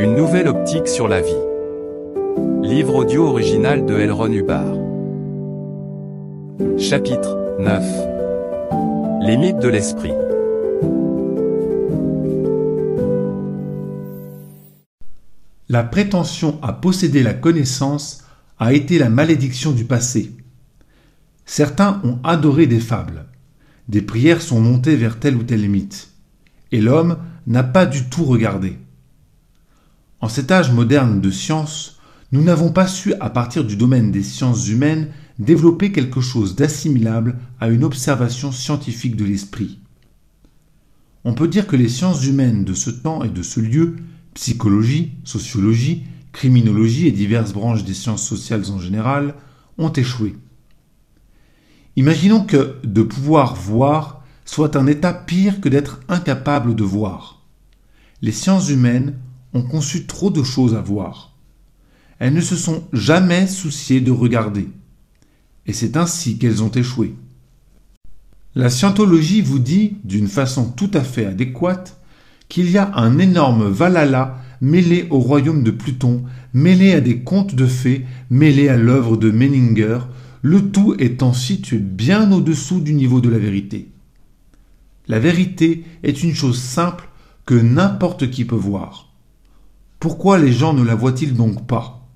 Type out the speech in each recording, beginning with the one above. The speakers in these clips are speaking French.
Une nouvelle optique sur la vie. Livre audio original de Elron Hubbard. Chapitre 9. Les mythes de l'esprit. La prétention à posséder la connaissance a été la malédiction du passé. Certains ont adoré des fables. Des prières sont montées vers tel ou tel mythe. Et l'homme n'a pas du tout regardé. En cet âge moderne de science, nous n'avons pas su, à partir du domaine des sciences humaines, développer quelque chose d'assimilable à une observation scientifique de l'esprit. On peut dire que les sciences humaines de ce temps et de ce lieu, psychologie, sociologie, criminologie et diverses branches des sciences sociales en général, ont échoué. Imaginons que de pouvoir voir soit un état pire que d'être incapable de voir. Les sciences humaines ont conçu trop de choses à voir. Elles ne se sont jamais souciées de regarder. Et c'est ainsi qu'elles ont échoué. La scientologie vous dit, d'une façon tout à fait adéquate, qu'il y a un énorme Valhalla mêlé au royaume de Pluton, mêlé à des contes de fées, mêlé à l'œuvre de Menninger, le tout étant situé bien au-dessous du niveau de la vérité. La vérité est une chose simple que n'importe qui peut voir. Pourquoi les gens ne la voient-ils donc pas?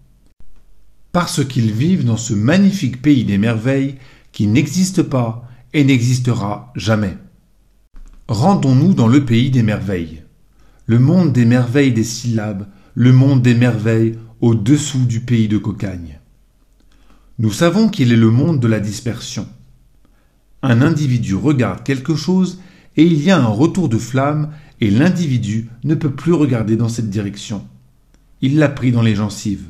Parce qu'ils vivent dans ce magnifique pays des merveilles qui n'existe pas et n'existera jamais. Rendons-nous dans le pays des merveilles. Le monde des merveilles des syllabes, le monde des merveilles au-dessous du pays de cocagne. Nous savons qu'il est le monde de la dispersion. Un individu regarde quelque chose et il y a un retour de flamme et l'individu ne peut plus regarder dans cette direction il l'a pris dans les gencives.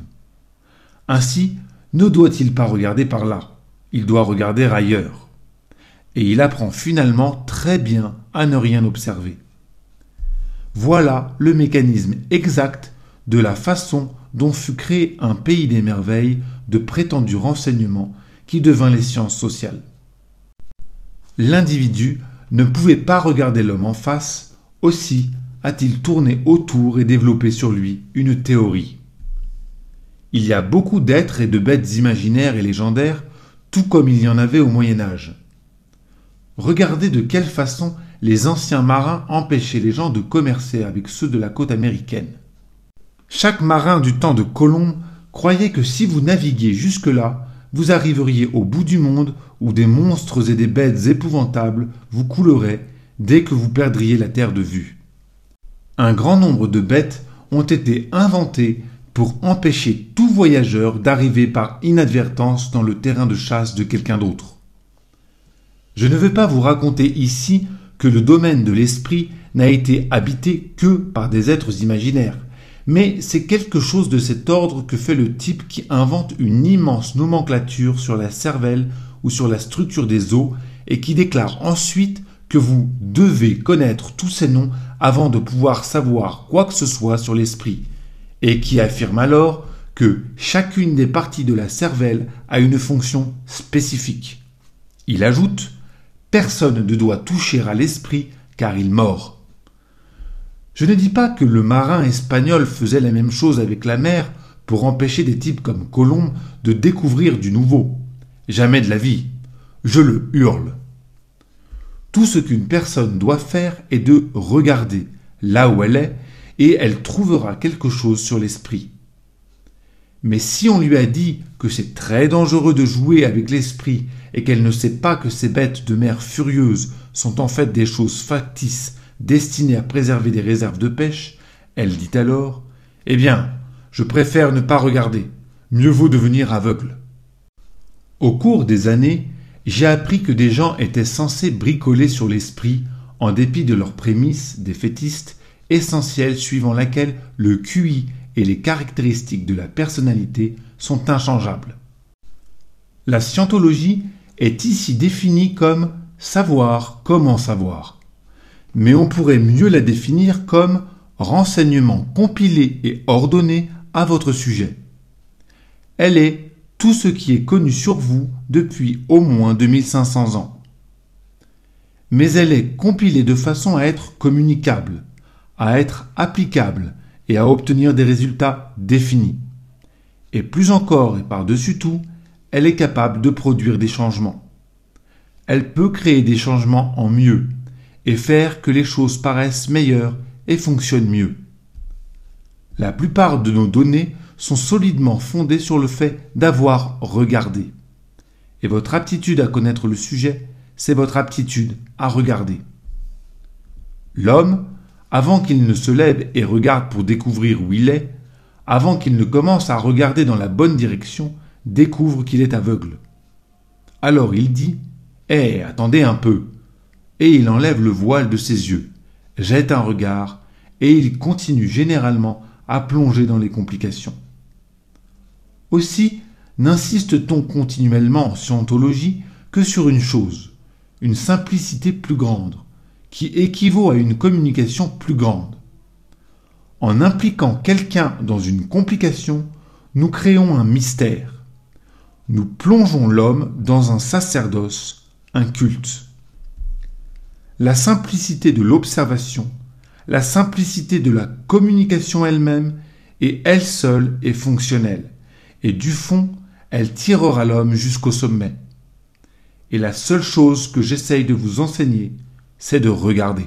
Ainsi, ne doit-il pas regarder par là, il doit regarder ailleurs. Et il apprend finalement très bien à ne rien observer. Voilà le mécanisme exact de la façon dont fut créé un pays des merveilles de prétendus renseignements qui devint les sciences sociales. L'individu ne pouvait pas regarder l'homme en face, aussi a-t-il tourné autour et développé sur lui une théorie. Il y a beaucoup d'êtres et de bêtes imaginaires et légendaires, tout comme il y en avait au Moyen Âge. Regardez de quelle façon les anciens marins empêchaient les gens de commercer avec ceux de la côte américaine. Chaque marin du temps de Colomb croyait que si vous naviguiez jusque-là, vous arriveriez au bout du monde où des monstres et des bêtes épouvantables vous couleraient dès que vous perdriez la terre de vue. Un grand nombre de bêtes ont été inventées pour empêcher tout voyageur d'arriver par inadvertance dans le terrain de chasse de quelqu'un d'autre. Je ne veux pas vous raconter ici que le domaine de l'esprit n'a été habité que par des êtres imaginaires, mais c'est quelque chose de cet ordre que fait le type qui invente une immense nomenclature sur la cervelle ou sur la structure des os et qui déclare ensuite que vous devez connaître tous ces noms avant de pouvoir savoir quoi que ce soit sur l'esprit, et qui affirme alors que chacune des parties de la cervelle a une fonction spécifique. Il ajoute Personne ne doit toucher à l'esprit car il mord. Je ne dis pas que le marin espagnol faisait la même chose avec la mer pour empêcher des types comme Colomb de découvrir du nouveau. Jamais de la vie. Je le hurle. Tout ce qu'une personne doit faire est de regarder là où elle est et elle trouvera quelque chose sur l'esprit. Mais si on lui a dit que c'est très dangereux de jouer avec l'esprit et qu'elle ne sait pas que ces bêtes de mer furieuses sont en fait des choses factices destinées à préserver des réserves de pêche, elle dit alors Eh bien, je préfère ne pas regarder, mieux vaut devenir aveugle. Au cours des années, j'ai appris que des gens étaient censés bricoler sur l'esprit, en dépit de leurs prémices défaitistes, essentielles suivant laquelle le QI et les caractéristiques de la personnalité sont inchangeables. La scientologie est ici définie comme savoir comment savoir. Mais on pourrait mieux la définir comme renseignement compilé et ordonné à votre sujet. Elle est ce qui est connu sur vous depuis au moins 2500 ans. Mais elle est compilée de façon à être communicable, à être applicable et à obtenir des résultats définis. Et plus encore et par-dessus tout, elle est capable de produire des changements. Elle peut créer des changements en mieux et faire que les choses paraissent meilleures et fonctionnent mieux. La plupart de nos données sont solidement fondées sur le fait d'avoir regardé. Et votre aptitude à connaître le sujet, c'est votre aptitude à regarder. L'homme, avant qu'il ne se lève et regarde pour découvrir où il est, avant qu'il ne commence à regarder dans la bonne direction, découvre qu'il est aveugle. Alors il dit Eh, attendez un peu et il enlève le voile de ses yeux, jette un regard, et il continue généralement à plonger dans les complications. Aussi, n'insiste-t-on continuellement en scientologie que sur une chose, une simplicité plus grande, qui équivaut à une communication plus grande. En impliquant quelqu'un dans une complication, nous créons un mystère. Nous plongeons l'homme dans un sacerdoce, un culte. La simplicité de l'observation, la simplicité de la communication elle-même, et elle seule est fonctionnelle, et du fond, elle tirera l'homme jusqu'au sommet. Et la seule chose que j'essaye de vous enseigner, c'est de regarder.